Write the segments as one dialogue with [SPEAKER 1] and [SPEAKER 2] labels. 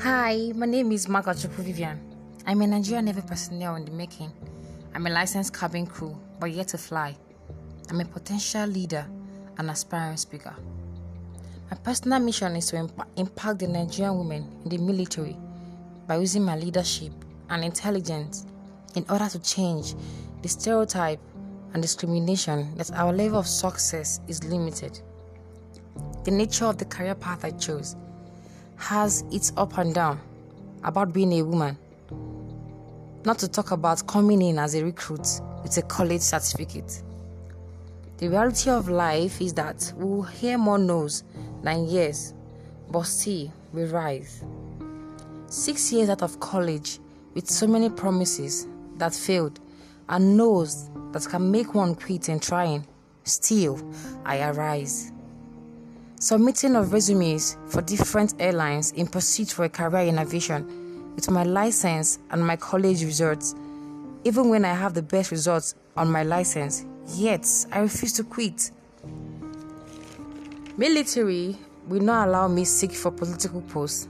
[SPEAKER 1] Hi, my name is Margaret Vivian. I'm a Nigerian Navy personnel in the making. I'm a licensed cabin crew, but yet to fly. I'm a potential leader and aspiring speaker. My personal mission is to imp- impact the Nigerian women in the military by using my leadership and intelligence in order to change the stereotype and discrimination that our level of success is limited. The nature of the career path I chose has its up and down about being a woman. Not to talk about coming in as a recruit with a college certificate. The reality of life is that we will hear more no's than yes, but still we rise. Six years out of college with so many promises that failed and no's that can make one quit in trying, still I arise. Submitting of resumes for different airlines in pursuit for a career in aviation with my license and my college results. Even when I have the best results on my license, yet I refuse to quit. Military will not allow me seek for political posts,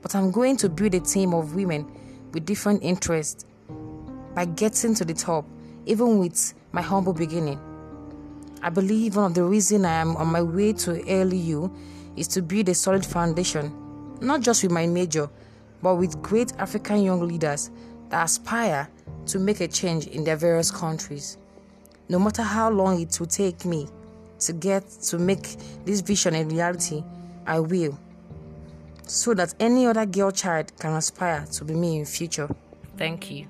[SPEAKER 1] but I'm going to build a team of women with different interests by getting to the top, even with my humble beginning. I believe one of the reasons I am on my way to ALU is to build a solid foundation, not just with my major, but with great African young leaders that aspire to make a change in their various countries. No matter how long it will take me to get to make this vision a reality, I will. So that any other girl child can aspire to be me in future. Thank you.